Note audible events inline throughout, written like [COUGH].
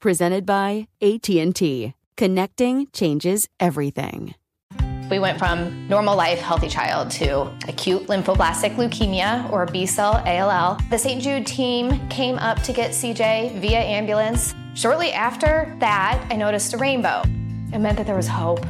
Presented by AT&T. Connecting changes everything. We went from normal life, healthy child to acute lymphoblastic leukemia or B cell ALL. The St. Jude team came up to get CJ via ambulance. Shortly after that, I noticed a rainbow. It meant that there was hope.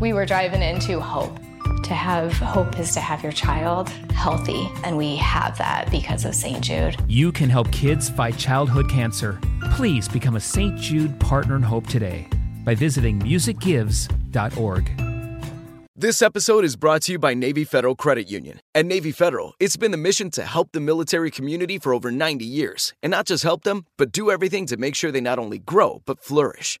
We were driving into hope. To have hope is to have your child healthy, and we have that because of St. Jude. You can help kids fight childhood cancer. Please become a St. Jude Partner in Hope today by visiting musicgives.org. This episode is brought to you by Navy Federal Credit Union. At Navy Federal, it's been the mission to help the military community for over 90 years. And not just help them, but do everything to make sure they not only grow, but flourish.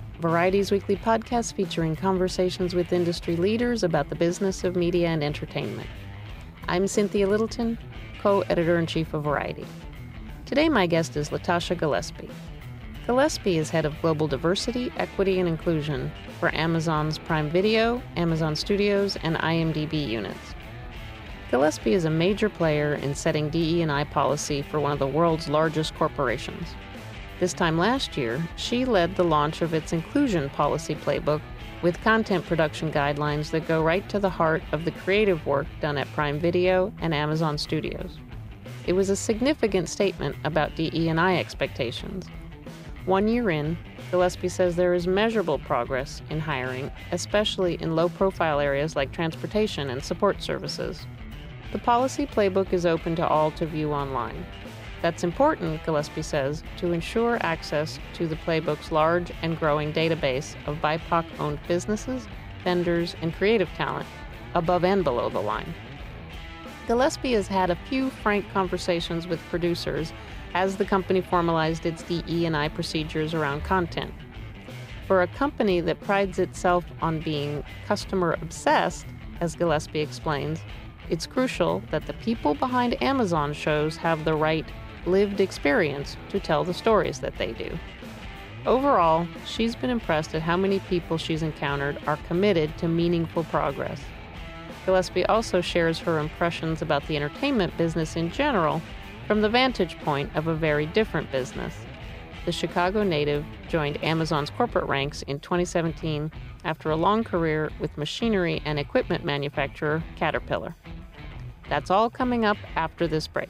Variety's weekly podcast featuring conversations with industry leaders about the business of media and entertainment. I'm Cynthia Littleton, co editor in chief of Variety. Today, my guest is Latasha Gillespie. Gillespie is head of global diversity, equity, and inclusion for Amazon's Prime Video, Amazon Studios, and IMDb units. Gillespie is a major player in setting DE&I policy for one of the world's largest corporations. This time last year, she led the launch of its inclusion policy playbook with content production guidelines that go right to the heart of the creative work done at Prime Video and Amazon Studios. It was a significant statement about DE&I expectations. One year in, Gillespie says there is measurable progress in hiring, especially in low-profile areas like transportation and support services. The policy playbook is open to all to view online. That's important, Gillespie says, to ensure access to the playbook's large and growing database of BIPOC owned businesses, vendors, and creative talent, above and below the line. Gillespie has had a few frank conversations with producers as the company formalized its DE&I procedures around content. For a company that prides itself on being customer obsessed, as Gillespie explains, it's crucial that the people behind Amazon shows have the right lived experience to tell the stories that they do. Overall, she's been impressed at how many people she's encountered are committed to meaningful progress. Gillespie also shares her impressions about the entertainment business in general from the vantage point of a very different business. The Chicago native joined Amazon's corporate ranks in 2017 after a long career with machinery and equipment manufacturer Caterpillar. That's all coming up after this break.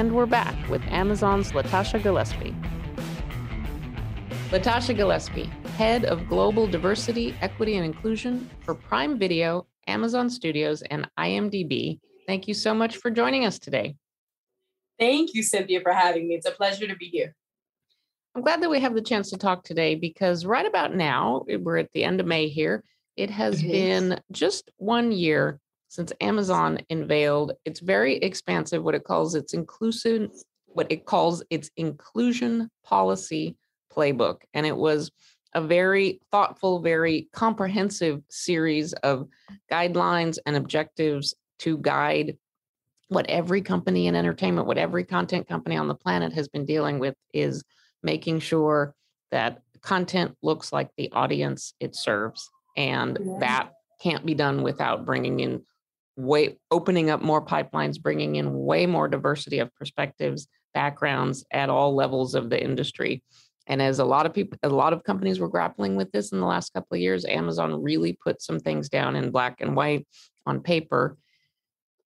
And we're back with Amazon's Latasha Gillespie. Latasha Gillespie, Head of Global Diversity, Equity, and Inclusion for Prime Video, Amazon Studios, and IMDb. Thank you so much for joining us today. Thank you, Cynthia, for having me. It's a pleasure to be here. I'm glad that we have the chance to talk today because right about now, we're at the end of May here. It has been just one year since Amazon unveiled its very expansive, what it calls its inclusive, what it calls its inclusion policy playbook. And it was a very thoughtful, very comprehensive series of guidelines and objectives to guide what every company in entertainment, what every content company on the planet has been dealing with is making sure that content looks like the audience it serves. And that can't be done without bringing in way opening up more pipelines, bringing in way more diversity of perspectives, backgrounds at all levels of the industry. And as a lot of people, a lot of companies were grappling with this in the last couple of years, Amazon really put some things down in black and white on paper.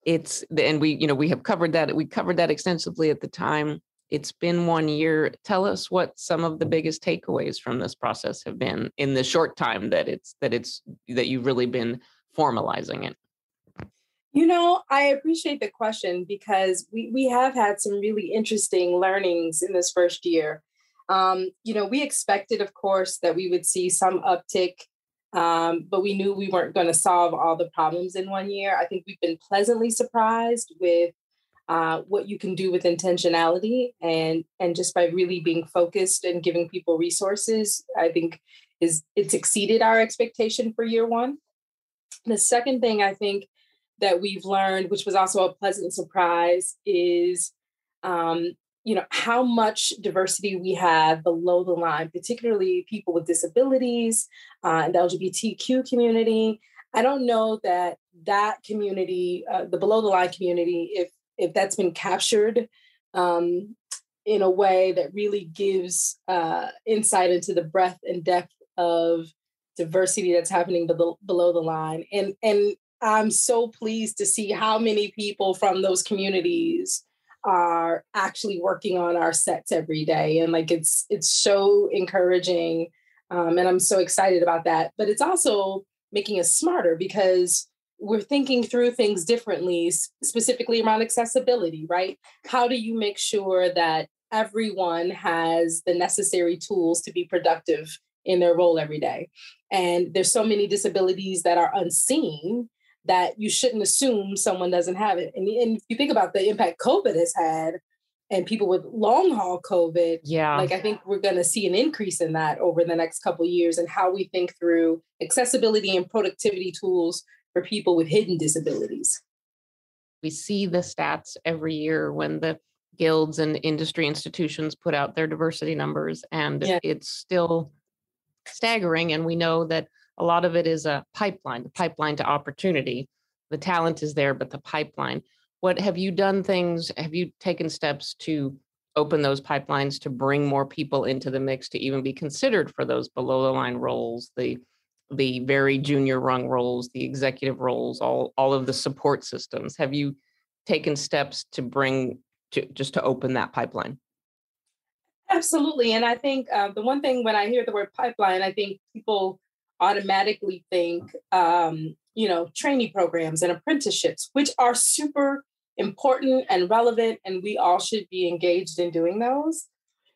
It's and we, you know, we have covered that. We covered that extensively at the time. It's been one year. Tell us what some of the biggest takeaways from this process have been in the short time that it's that it's that you've really been formalizing it. You know, I appreciate the question because we, we have had some really interesting learnings in this first year. Um, you know, we expected, of course, that we would see some uptick, um, but we knew we weren't going to solve all the problems in one year. I think we've been pleasantly surprised with uh, what you can do with intentionality and and just by really being focused and giving people resources. I think is it's exceeded our expectation for year one. The second thing I think that we've learned, which was also a pleasant surprise, is um, you know how much diversity we have below the line, particularly people with disabilities uh, and the LGBTQ community. I don't know that that community, uh, the below the line community, if if that's been captured um, in a way that really gives uh, insight into the breadth and depth of diversity that's happening below, below the line and and I'm so pleased to see how many people from those communities are actually working on our sets every day. And like it's it's so encouraging um, and i'm so excited about that. But it's also making us smarter because we're thinking through things differently specifically around accessibility right? How do you make sure that everyone has the necessary tools to be productive in their role every day? And there's so many disabilities that are unseen that you shouldn't assume someone doesn't have it. And, and if you think about the impact COVID has had and people with long haul COVID, yeah, like I think we're going to see an increase in that over the next couple years and how we think through accessibility and productivity tools for people with hidden disabilities. We see the stats every year when the guilds and industry institutions put out their diversity numbers, and yeah. it's still staggering. And we know that a lot of it is a pipeline, the pipeline to opportunity. The talent is there, but the pipeline. What have you done things? Have you taken steps to open those pipelines to bring more people into the mix to even be considered for those below the line roles, the the very junior rung roles, the executive roles, all all of the support systems? Have you taken steps to bring to just to open that pipeline? Absolutely, and I think uh, the one thing when I hear the word pipeline, I think people automatically think, um, you know, training programs and apprenticeships, which are super important and relevant, and we all should be engaged in doing those.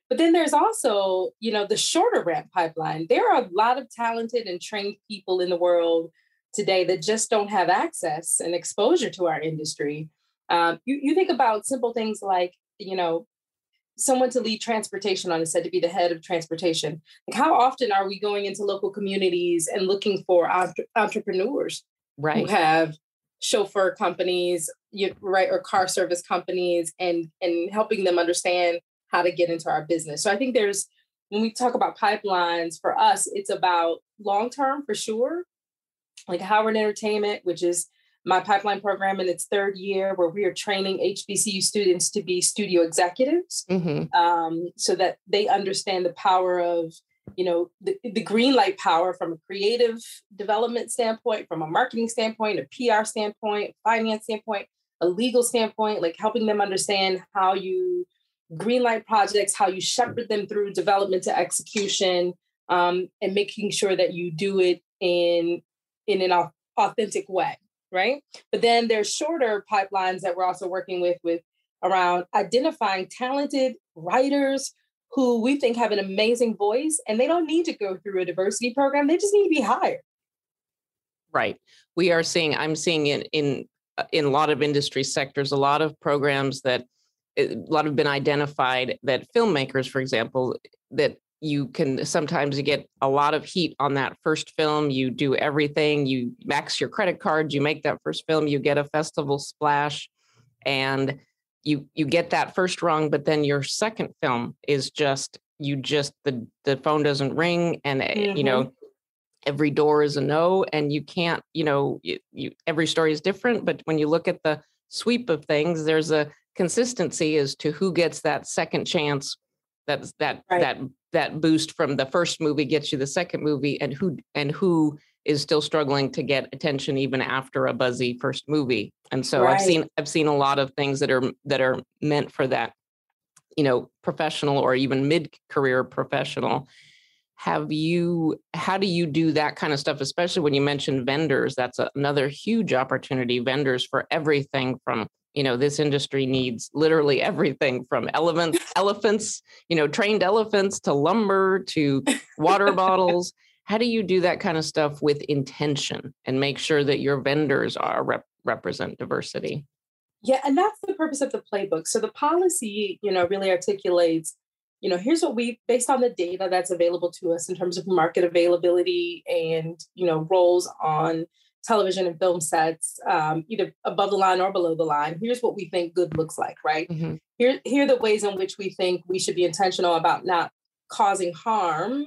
But then there's also, you know, the shorter ramp pipeline. There are a lot of talented and trained people in the world today that just don't have access and exposure to our industry. Um, you, you think about simple things like, you know, someone to lead transportation on is said to be the head of transportation. Like how often are we going into local communities and looking for entre- entrepreneurs right. who have chauffeur companies, you, right, or car service companies, and and helping them understand how to get into our business. So I think there's when we talk about pipelines for us, it's about long term for sure, like Howard Entertainment, which is my pipeline program in its third year, where we are training HBCU students to be studio executives, mm-hmm. um, so that they understand the power of you know the, the green light power from a creative development standpoint from a marketing standpoint a pr standpoint finance standpoint a legal standpoint like helping them understand how you green light projects how you shepherd them through development to execution um, and making sure that you do it in in an authentic way right but then there's shorter pipelines that we're also working with with around identifying talented writers who we think have an amazing voice and they don't need to go through a diversity program. They just need to be hired. Right. We are seeing, I'm seeing in, in, uh, in a lot of industry sectors, a lot of programs that a lot have been identified that filmmakers, for example, that you can sometimes you get a lot of heat on that first film. You do everything, you max your credit cards, you make that first film, you get a festival splash. And you you get that first wrong but then your second film is just you just the the phone doesn't ring and mm-hmm. you know every door is a no and you can't you know you, you every story is different but when you look at the sweep of things there's a consistency as to who gets that second chance that's that right. that that boost from the first movie gets you the second movie and who and who is still struggling to get attention even after a buzzy first movie. And so right. I've seen I've seen a lot of things that are that are meant for that, you know, professional or even mid-career professional. Have you how do you do that kind of stuff especially when you mention vendors? That's a, another huge opportunity vendors for everything from you know this industry needs literally everything from elephants [LAUGHS] elephants you know trained elephants to lumber to water bottles. How do you do that kind of stuff with intention and make sure that your vendors are rep- represent diversity? Yeah and that's the purpose of the playbook. So the policy you know really articulates you know here's what we based on the data that's available to us in terms of market availability and you know roles on television and film sets um, either above the line or below the line here's what we think good looks like right mm-hmm. here here are the ways in which we think we should be intentional about not causing harm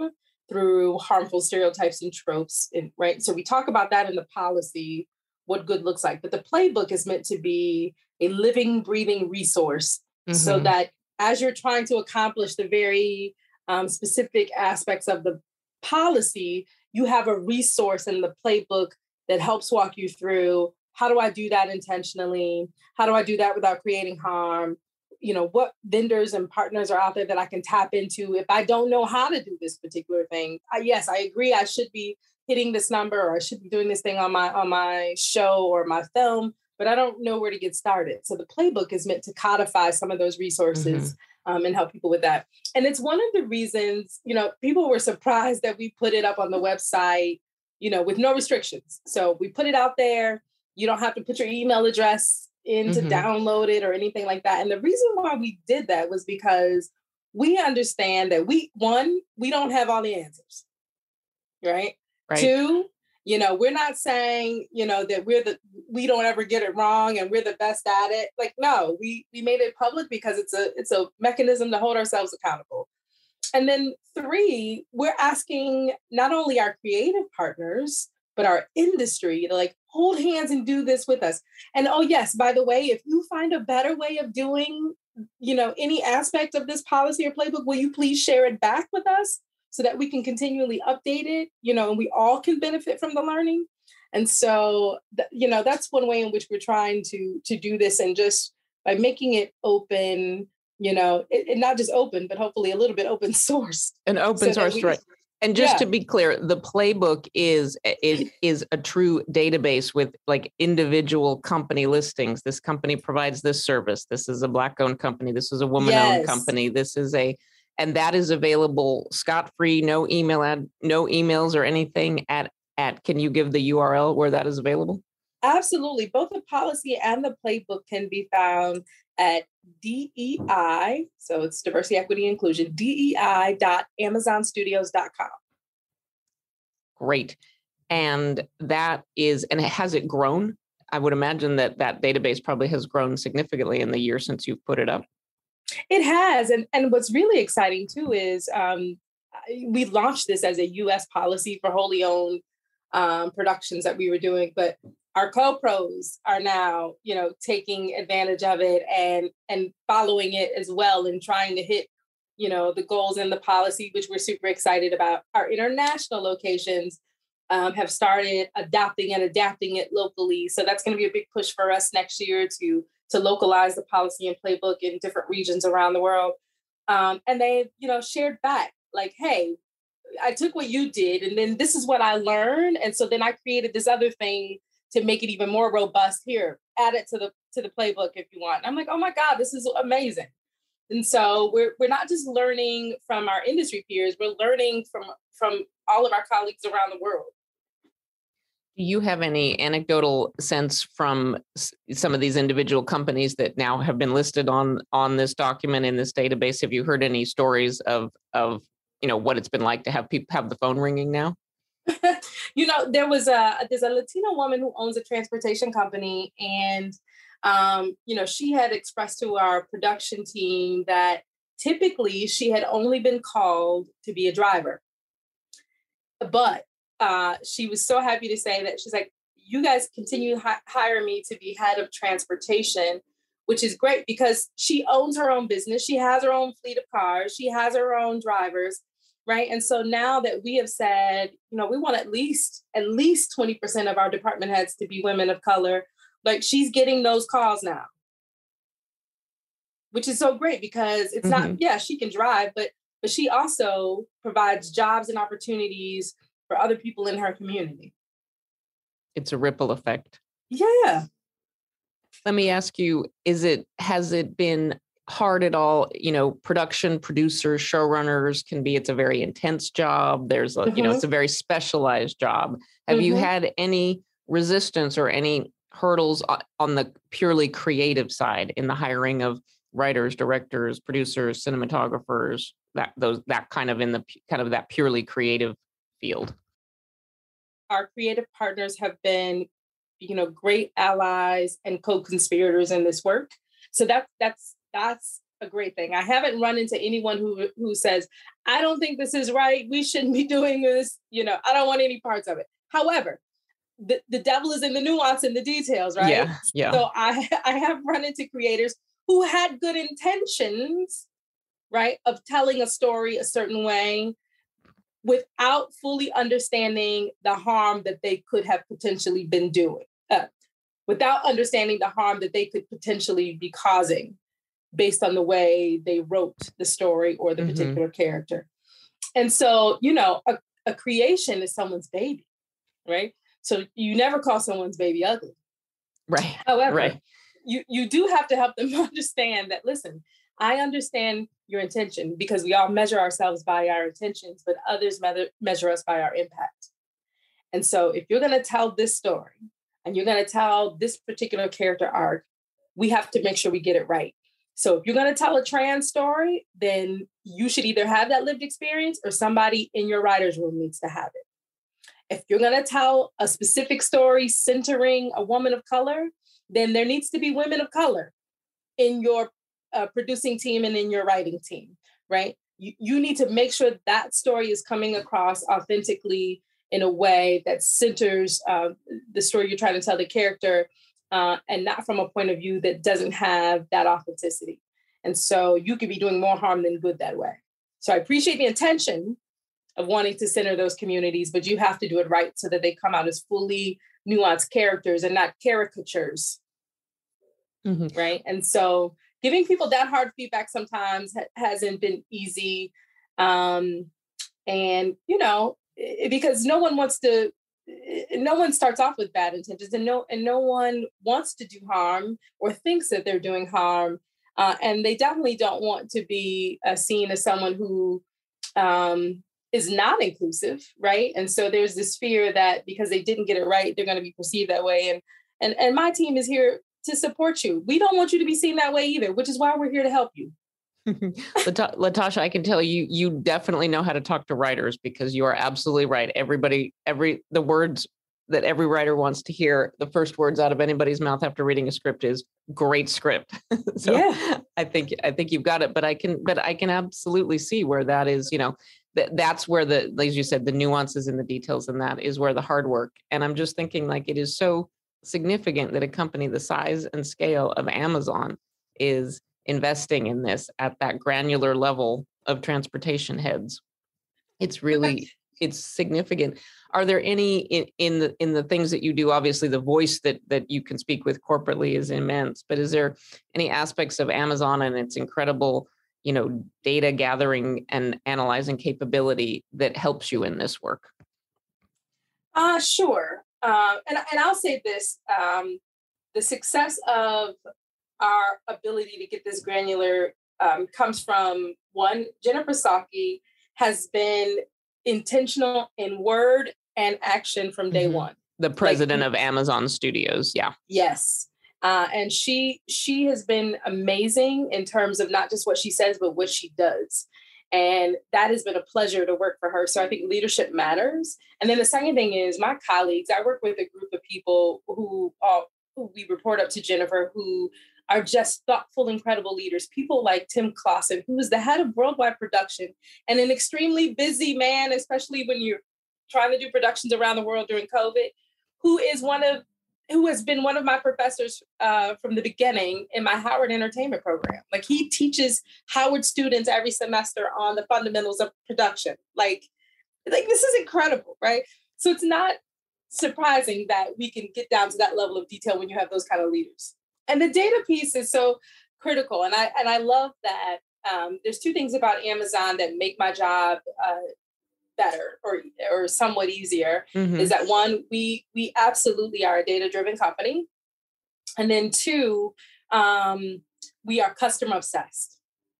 through harmful stereotypes and tropes and right so we talk about that in the policy what good looks like but the playbook is meant to be a living breathing resource mm-hmm. so that as you're trying to accomplish the very um, specific aspects of the policy you have a resource in the playbook that helps walk you through how do i do that intentionally? How do i do that without creating harm? You know what vendors and partners are out there that i can tap into if i don't know how to do this particular thing I, yes i agree i should be hitting this number or i should be doing this thing on my on my show or my film but i don't know where to get started. So the playbook is meant to codify some of those resources mm-hmm. um, and help people with that. And it's one of the reasons you know people were surprised that we put it up on the website you know with no restrictions so we put it out there you don't have to put your email address in to mm-hmm. download it or anything like that. And the reason why we did that was because we understand that we one, we don't have all the answers. Right? right. Two, you know, we're not saying, you know, that we're the we don't ever get it wrong and we're the best at it. Like, no, we we made it public because it's a it's a mechanism to hold ourselves accountable. And then three, we're asking not only our creative partners, but our industry to like hold hands and do this with us. And oh yes, by the way, if you find a better way of doing, you know, any aspect of this policy or playbook, will you please share it back with us so that we can continually update it, you know, and we all can benefit from the learning. And so, you know, that's one way in which we're trying to to do this and just by making it open, you know, it, it not just open, but hopefully a little bit open [LAUGHS] source. An open so source, right? And just yeah. to be clear, the playbook is, is [CLEARS THROAT] is a true database with like individual company listings. This company provides this service. This is a black owned company. This is a woman owned yes. company. This is a and that is available scot free, no email ad, no emails or anything at at can you give the URL where that is available? Absolutely. Both the policy and the playbook can be found at DEI, so it's diversity, equity, inclusion, DEI.amazonstudios.com. Great. And that is, and has it grown? I would imagine that that database probably has grown significantly in the year since you've put it up. It has. And, and what's really exciting too is um, we launched this as a US policy for wholly owned um, productions that we were doing, but our co-pros are now, you know, taking advantage of it and and following it as well and trying to hit, you know, the goals in the policy, which we're super excited about. Our international locations um, have started adopting and adapting it locally, so that's going to be a big push for us next year to to localize the policy and playbook in different regions around the world. Um, and they, you know, shared back like, hey, I took what you did, and then this is what I learned, and so then I created this other thing to make it even more robust. Here, add it to the to the playbook if you want. I'm like, oh my god, this is amazing. And so we're we're not just learning from our industry peers, we're learning from from all of our colleagues around the world. Do you have any anecdotal sense from some of these individual companies that now have been listed on on this document in this database? Have you heard any stories of of you know what it's been like to have people have the phone ringing now? [LAUGHS] you know, there was a there's a Latina woman who owns a transportation company, and um, you know, she had expressed to our production team that typically she had only been called to be a driver, but uh, she was so happy to say that she's like, you guys continue to hi- hire me to be head of transportation, which is great because she owns her own business. She has her own fleet of cars. She has her own drivers, right? And so now that we have said, you know, we want at least at least 20% of our department heads to be women of color, like she's getting those calls now. Which is so great because it's mm-hmm. not, yeah, she can drive, but but she also provides jobs and opportunities for other people in her community. It's a ripple effect. Yeah. Let me ask you, is it has it been hard at all? You know, production producers, showrunners can be it's a very intense job. There's a, mm-hmm. you know, it's mm-hmm. a very specialized job. Have mm-hmm. you had any resistance or any hurdles on the purely creative side in the hiring of writers, directors, producers, cinematographers, that those that kind of in the kind of that purely creative field? Our creative partners have been, you know, great allies and co-conspirators in this work. So that's that's that's a great thing. I haven't run into anyone who who says, "I don't think this is right. We shouldn't be [LAUGHS] doing this." You know, I don't want any parts of it. However, the, the devil is in the nuance and the details, right? Yeah, yeah. So I [LAUGHS] I have run into creators who had good intentions, right, of telling a story a certain way, without fully understanding the harm that they could have potentially been doing, uh, without understanding the harm that they could potentially be causing based on the way they wrote the story or the mm-hmm. particular character. And so, you know, a, a creation is someone's baby, right? So you never call someone's baby ugly. Right. However, right. you you do have to help them [LAUGHS] understand that listen, I understand your intention because we all measure ourselves by our intentions, but others measure, measure us by our impact. And so if you're going to tell this story and you're going to tell this particular character arc, we have to make sure we get it right. So if you're going to tell a trans story, then you should either have that lived experience or somebody in your writer's room needs to have it. If you're going to tell a specific story centering a woman of color, then there needs to be women of color in your uh, producing team and in your writing team, right? You, you need to make sure that story is coming across authentically in a way that centers uh, the story you're trying to tell the character uh, and not from a point of view that doesn't have that authenticity. And so you could be doing more harm than good that way. So I appreciate the intention of wanting to center those communities, but you have to do it right so that they come out as fully nuanced characters and not caricatures. Mm-hmm. Right. And so giving people that hard feedback sometimes ha- hasn't been easy. Um, and, you know, because no one wants to, no one starts off with bad intentions and no, and no one wants to do harm or thinks that they're doing harm. Uh, and they definitely don't want to be uh, seen as someone who um, is not inclusive, right? And so there's this fear that because they didn't get it right, they're going to be perceived that way. And And, and my team is here to support you. We don't want you to be seen that way either, which is why we're here to help you. [LAUGHS] Latasha, I can tell you, you definitely know how to talk to writers because you are absolutely right. Everybody, every the words that every writer wants to hear, the first words out of anybody's mouth after reading a script is "great script." [LAUGHS] so yeah. I think I think you've got it. But I can, but I can absolutely see where that is. You know, that that's where the, as you said, the nuances and the details, and that is where the hard work. And I'm just thinking, like, it is so significant that a company the size and scale of Amazon is investing in this at that granular level of transportation heads. It's really it's significant. Are there any in, in the in the things that you do? Obviously, the voice that that you can speak with corporately is immense. But is there any aspects of Amazon and its incredible, you know, data gathering and analyzing capability that helps you in this work? Uh, sure. Uh, and, and I'll say this um, the success of our ability to get this granular um, comes from one, Jennifer Salke has been intentional in word and action from day mm-hmm. one. The president like, of Amazon Studios, yeah. Yes. Uh, and she she has been amazing in terms of not just what she says, but what she does. And that has been a pleasure to work for her. So I think leadership matters. And then the second thing is my colleagues. I work with a group of people who, uh, who we report up to Jennifer, who are just thoughtful, incredible leaders. People like Tim Clawson, who is the head of worldwide production and an extremely busy man, especially when you're trying to do productions around the world during COVID, who is one of who has been one of my professors uh, from the beginning in my Howard Entertainment program. Like he teaches Howard students every semester on the fundamentals of production. Like, like this is incredible, right? So it's not surprising that we can get down to that level of detail when you have those kind of leaders and the data piece is so critical and i and i love that um, there's two things about amazon that make my job uh, better or or somewhat easier mm-hmm. is that one we we absolutely are a data driven company and then two um, we are customer obsessed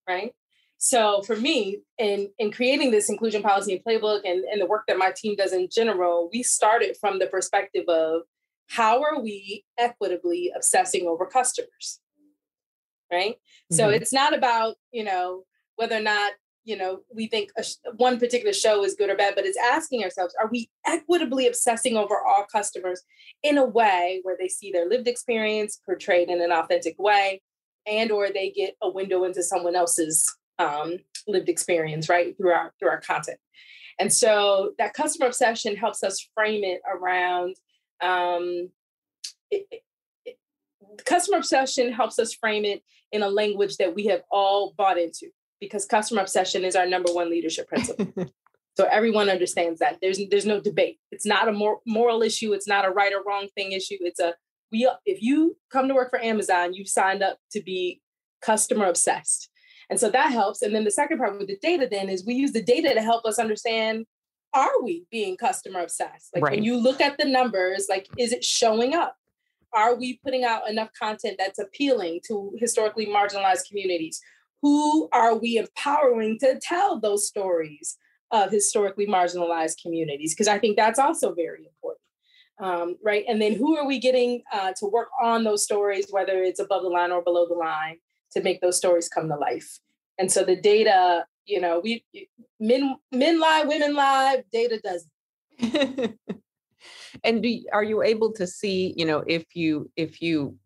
right so for me in in creating this inclusion policy and playbook and, and the work that my team does in general we started from the perspective of how are we equitably obsessing over customers? Right? Mm-hmm. so it's not about you know whether or not you know we think sh- one particular show is good or bad but it's asking ourselves are we equitably obsessing over all customers in a way where they see their lived experience portrayed in an authentic way and or they get a window into someone else's um, lived experience right through our through our content? And so that customer obsession helps us frame it around um, it, it, customer obsession helps us frame it in a language that we have all bought into because customer obsession is our number one leadership principle. [LAUGHS] so everyone understands that there's there's no debate. It's not a mor- moral issue. It's not a right or wrong thing issue. It's a we if you come to work for Amazon, you've signed up to be customer obsessed. And so that helps. And then the second part with the data then is we use the data to help us understand are we being customer obsessed? Like right. when you look at the numbers, like is it showing up? Are we putting out enough content that's appealing to historically marginalized communities? Who are we empowering to tell those stories of historically marginalized communities? Because I think that's also very important. Um, right. And then who are we getting uh, to work on those stories, whether it's above the line or below the line, to make those stories come to life? And so the data you know, we men men lie, women lie, data doesn't. [LAUGHS] and do, are you able to see, you know, if you if you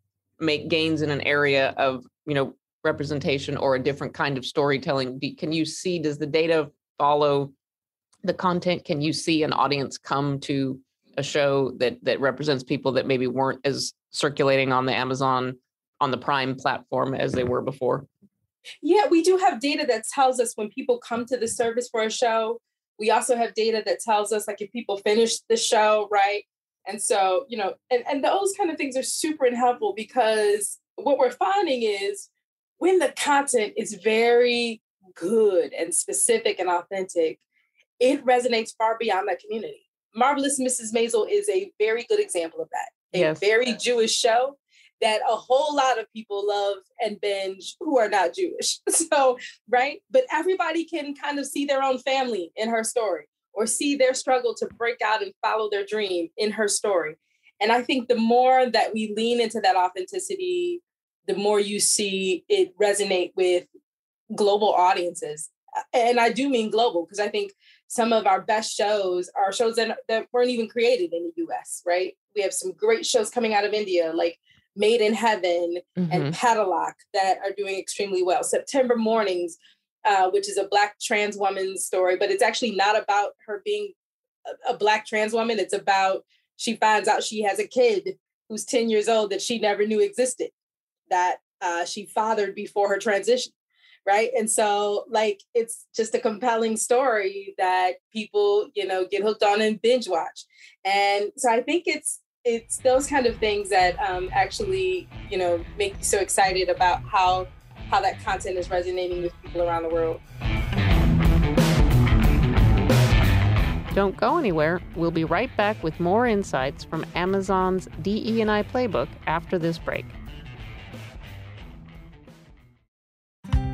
make gains in an area of, you know, representation or a different kind of storytelling, can you see does the data follow the content? Can you see an audience come to a show that that represents people that maybe weren't as circulating on the Amazon on the Prime platform as they were before? Yeah, we do have data that tells us when people come to the service for a show. We also have data that tells us like if people finish the show, right? And so, you know, and, and those kind of things are super helpful because what we're finding is when the content is very good and specific and authentic, it resonates far beyond that community. Marvelous Mrs. Maisel is a very good example of that. A yes. very Jewish show that a whole lot of people love and binge who are not Jewish. [LAUGHS] So, right? But everybody can kind of see their own family in her story or see their struggle to break out and follow their dream in her story. And I think the more that we lean into that authenticity, the more you see it resonate with global audiences. And I do mean global because I think some of our best shows are shows that, that weren't even created in the US, right? We have some great shows coming out of India, like Made in Heaven mm-hmm. and Paatal Lok, that are doing extremely well. September Mornings, uh, which is a Black trans woman's story, but it's actually not about her being a, a Black trans woman. It's about she finds out she has a kid who's 10 years old that she never knew existed, that uh, she fathered before her transition. Right. And so, like, it's just a compelling story that people, you know, get hooked on and binge watch. And so I think it's, it's those kind of things that um, actually, you know, make you so excited about how how that content is resonating with people around the world. Don't go anywhere. We'll be right back with more insights from Amazon's DE&I playbook after this break.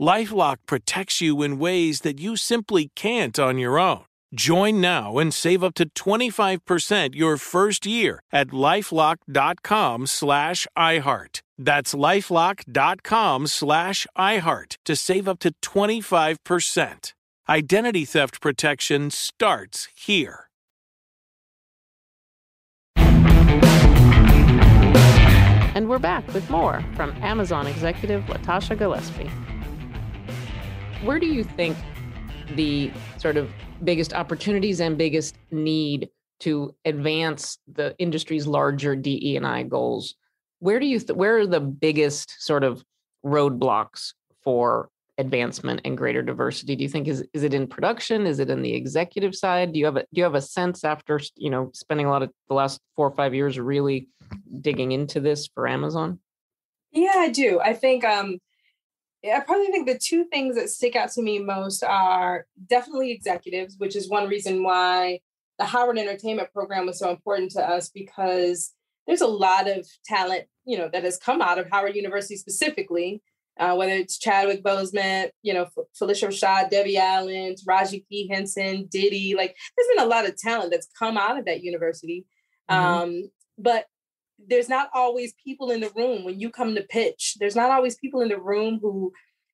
Lifelock protects you in ways that you simply can't on your own. Join now and save up to 25% your first year at lifelock.com slash iHeart. That's lifelock.com slash iHeart to save up to 25%. Identity theft protection starts here. And we're back with more from Amazon executive Latasha Gillespie. Where do you think the sort of biggest opportunities and biggest need to advance the industry's larger DE and I goals. Where do you th- where are the biggest sort of roadblocks for advancement and greater diversity? Do you think is is it in production? Is it in the executive side? Do you have a do you have a sense after you know spending a lot of the last four or five years really digging into this for Amazon? Yeah, I do. I think um I probably think the two things that stick out to me most are definitely executives, which is one reason why the Howard Entertainment Program was so important to us because there's a lot of talent, you know, that has come out of Howard University specifically, uh, whether it's Chadwick Boseman, you know, Phylicia Rashad, Debbie Allen, Taraji P. Henson, Diddy. Like, there's been a lot of talent that's come out of that university. Mm-hmm. Um, but there's not always people in the room when you come to pitch. There's not always people in the room who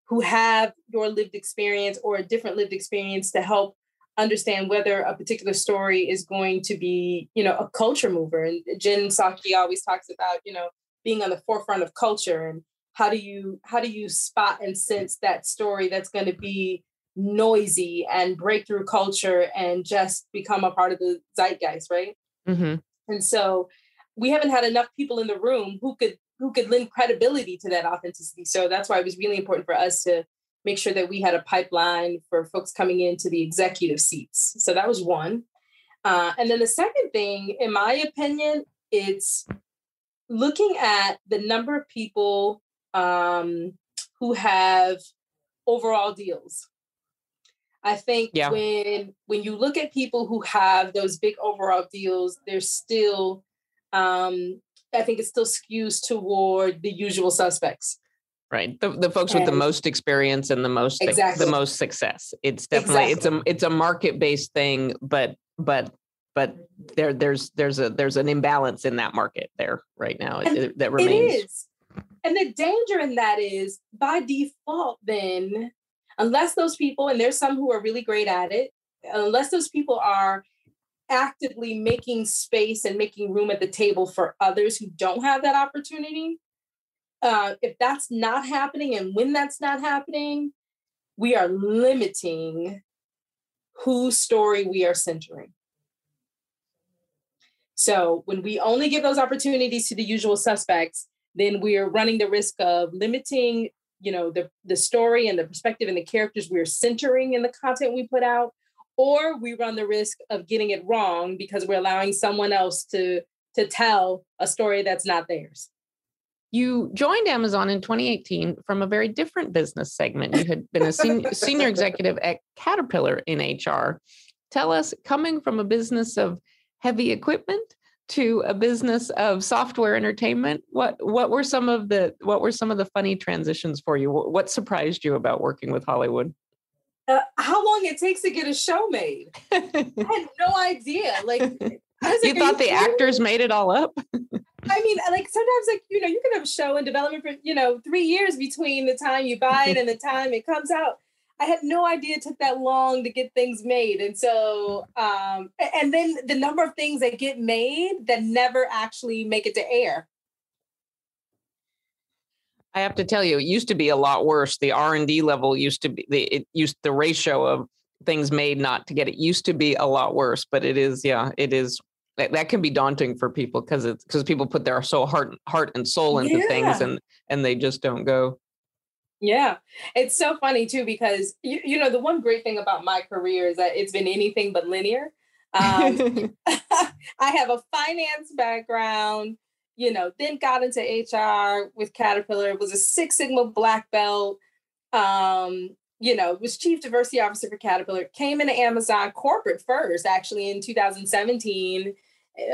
who have your lived experience or a different lived experience to help understand whether a particular story is going to be you know a culture mover. And Jen Salke always talks about you know being on the forefront of culture and how do you how do you spot and sense that story that's going to be noisy and break through culture and just become a part of the zeitgeist right? Mm-hmm. and so we haven't had enough people in the room who could who could lend credibility to that authenticity. So that's why it was really important for us to make sure that we had a pipeline for folks coming into the executive seats. So that was one. Uh, and then the second thing, in my opinion, it's looking at the number of people um, who have overall deals. I think yeah. when when you look at people who have those big overall deals, there's still um, I think it still skews toward the usual suspects. Right. The, the folks and with the most experience and the most exactly. the most success. It's definitely exactly. it's a it's a market based thing, but but but there there's there's a there's an imbalance in that market there right now it, that remains. It is. And the danger in that is by default, then, unless those people, and there's some who are really great at it, unless those people are actively making space and making room at the table for others who don't have that opportunity, uh, if that's not happening and when that's not happening, we are limiting whose story we are centering. So when we only give those opportunities to the usual suspects, then we're running the risk of limiting, you know, the, the story and the perspective and the characters we're centering in the content we put out, or we run the risk of getting it wrong because we're allowing someone else to to tell a story that's not theirs. You joined Amazon in 2018 from a very different business segment. You had been a senior, [LAUGHS] senior executive at Caterpillar in HR. Tell us, coming from a business of heavy equipment to a business of software entertainment, what what were some of the what were some of the funny transitions for you? What surprised you about working with Hollywood? Uh, how long it takes to get a show made? I had [LAUGHS] no idea. Like, [LAUGHS] you thought the actors made it all up? I mean, like sometimes, like you know, you can have a show in development for you know three years between the time you buy it and the time it comes out. I had no idea it took that long to get things made, and so, um, and then the number of things that get made that never actually make it to air. I have to tell you, it used to be a lot worse. The R and D level used to be the it used the ratio of things made not to get it used to be a lot worse, but it is yeah, it is that, that can be daunting for people because it's because people put their soul heart heart and soul into yeah. things and and they just don't go yeah it's so funny too because you, you know the one great thing about my career is that it's been anything but linear um, [LAUGHS] [LAUGHS] i have a finance background you know then got into hr with caterpillar was a six sigma black belt um, you know was chief diversity officer for caterpillar came into amazon corporate first actually in 2017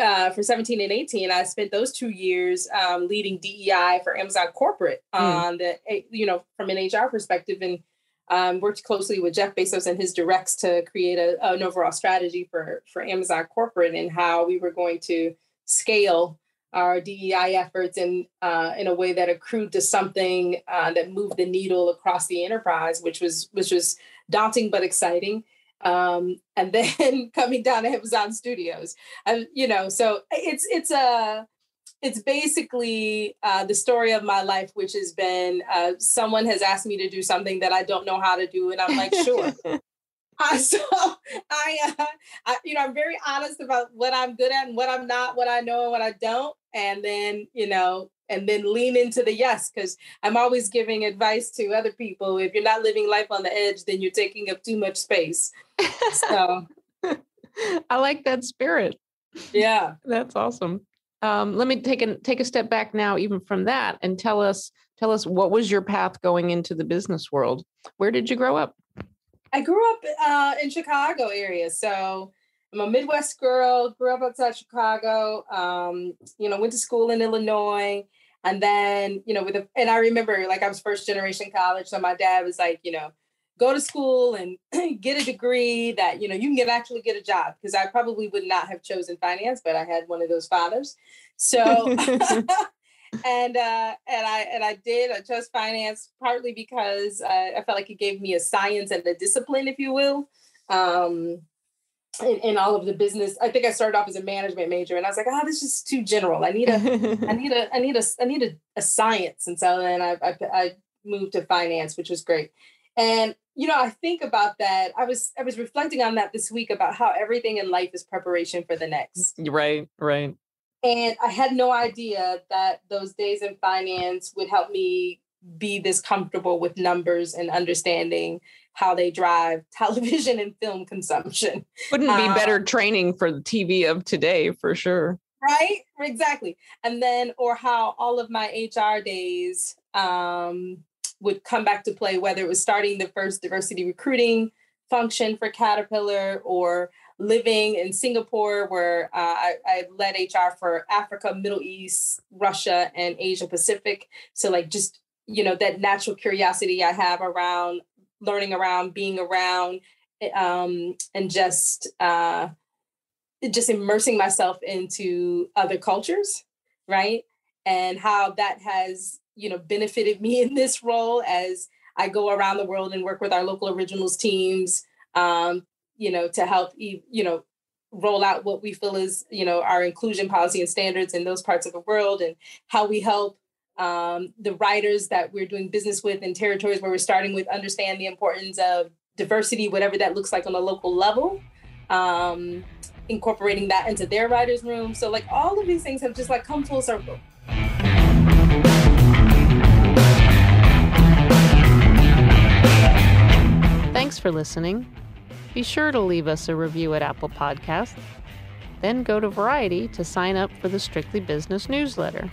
uh, for 17 and 18, I spent those two years um, leading DEI for Amazon corporate mm. on the, you know, from an HR perspective and um, worked closely with Jeff Bezos and his directs to create a, an overall strategy for, for Amazon corporate and how we were going to scale our DEI efforts in, uh, in a way that accrued to something uh, that moved the needle across the enterprise, which was, which was daunting but exciting um, and [LAUGHS] then coming down to Amazon Studios. And you know, so it's it's a it's basically uh, the story of my life, which has been uh, someone has asked me to do something that I don't know how to do, and I'm like, sure. [LAUGHS] uh, [LAUGHS] so I, uh, I, you know, I'm very honest about what I'm good at and what I'm not, what I know and what I don't, and then you know, and then lean into the yes because i'm always giving advice to other people. If you're not living life on the edge then you're taking up too much space. So [LAUGHS] i like that spirit. Yeah. That's awesome. Um, let me take a take a step back now even from that and tell us tell us what was your path going into the business world? Where did you grow up i grew up uh, in chicago area so I'm a Midwest girl, grew up outside Chicago, um, you know, went to school in Illinois. And then, you know, with a, and I remember like I was first generation college. So my dad was like, you know, go to school and [CLEARS THROAT] get a degree that, you know, you can get actually get a job. Cause I probably would not have chosen finance, but I had one of those fathers. So, [LAUGHS] [LAUGHS] and, uh, and I, and I did, I chose finance partly because uh, I felt like it gave me a science and a discipline, if you will. Um, in, in, all of the business. I think I started off as a management major, and I was like, "Oh, this is too general. I need a, [LAUGHS] I need a, I need a, I need a, a science." And so then I, I, I moved to finance, which was great. And you know, I think about that. I was, I was reflecting on that this week about how everything in life is preparation for the next. Right, right. And I had no idea that those days in finance would help me be this comfortable with numbers and understanding how they drive [LAUGHS] television and film consumption. Wouldn't be um, better training for the TV of today for sure. Right? Exactly. And then, or how all of my HR days um, would come back to play, whether it was starting the first diversity recruiting function for Caterpillar or living in Singapore, where uh, I, I, led HR for Africa, Middle East, Russia, and Asia Pacific. So, like, just you know, that natural curiosity I have around learning around, being around, um, and just uh, just immersing myself into other cultures, right? And how that has you know benefited me [LAUGHS] in this role as I go around the world and work with our local originals teams um, you know, to help, you know, roll out what we feel is, you know, our inclusion policy and standards in those parts of the world and how we help um, the writers that we're doing business with in territories where we're starting with understand the importance of diversity, whatever that looks like on a local level, um, incorporating that into their writers' room. So like all of these things have just like come full circle. Thanks for listening. Be sure to leave us a review at Apple Podcasts. Then go to Variety to sign up for the Strictly Business newsletter.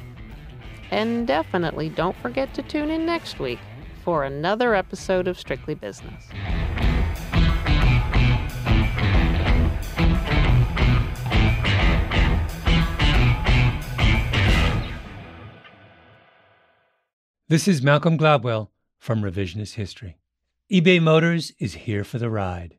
And definitely don't forget to tune in next week for another episode of Strictly Business. This is Malcolm Gladwell from Revisionist History. eBay Motors is here for the ride.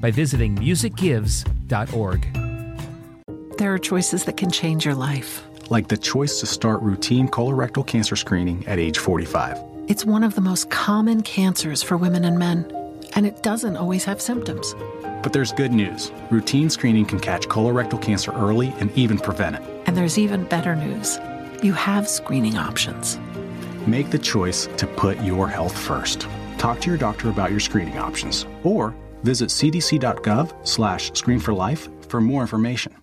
by visiting musicgives.org. There are choices that can change your life. Like the choice to start routine colorectal cancer screening at age 45. It's one of the most common cancers for women and men, and it doesn't always have symptoms. But there's good news. Routine screening can catch colorectal cancer early and even prevent it. And there's even better news. You have screening options. Make the choice to put your health first. Talk to your doctor about your screening options or Visit cdc.gov slash screen for life for more information.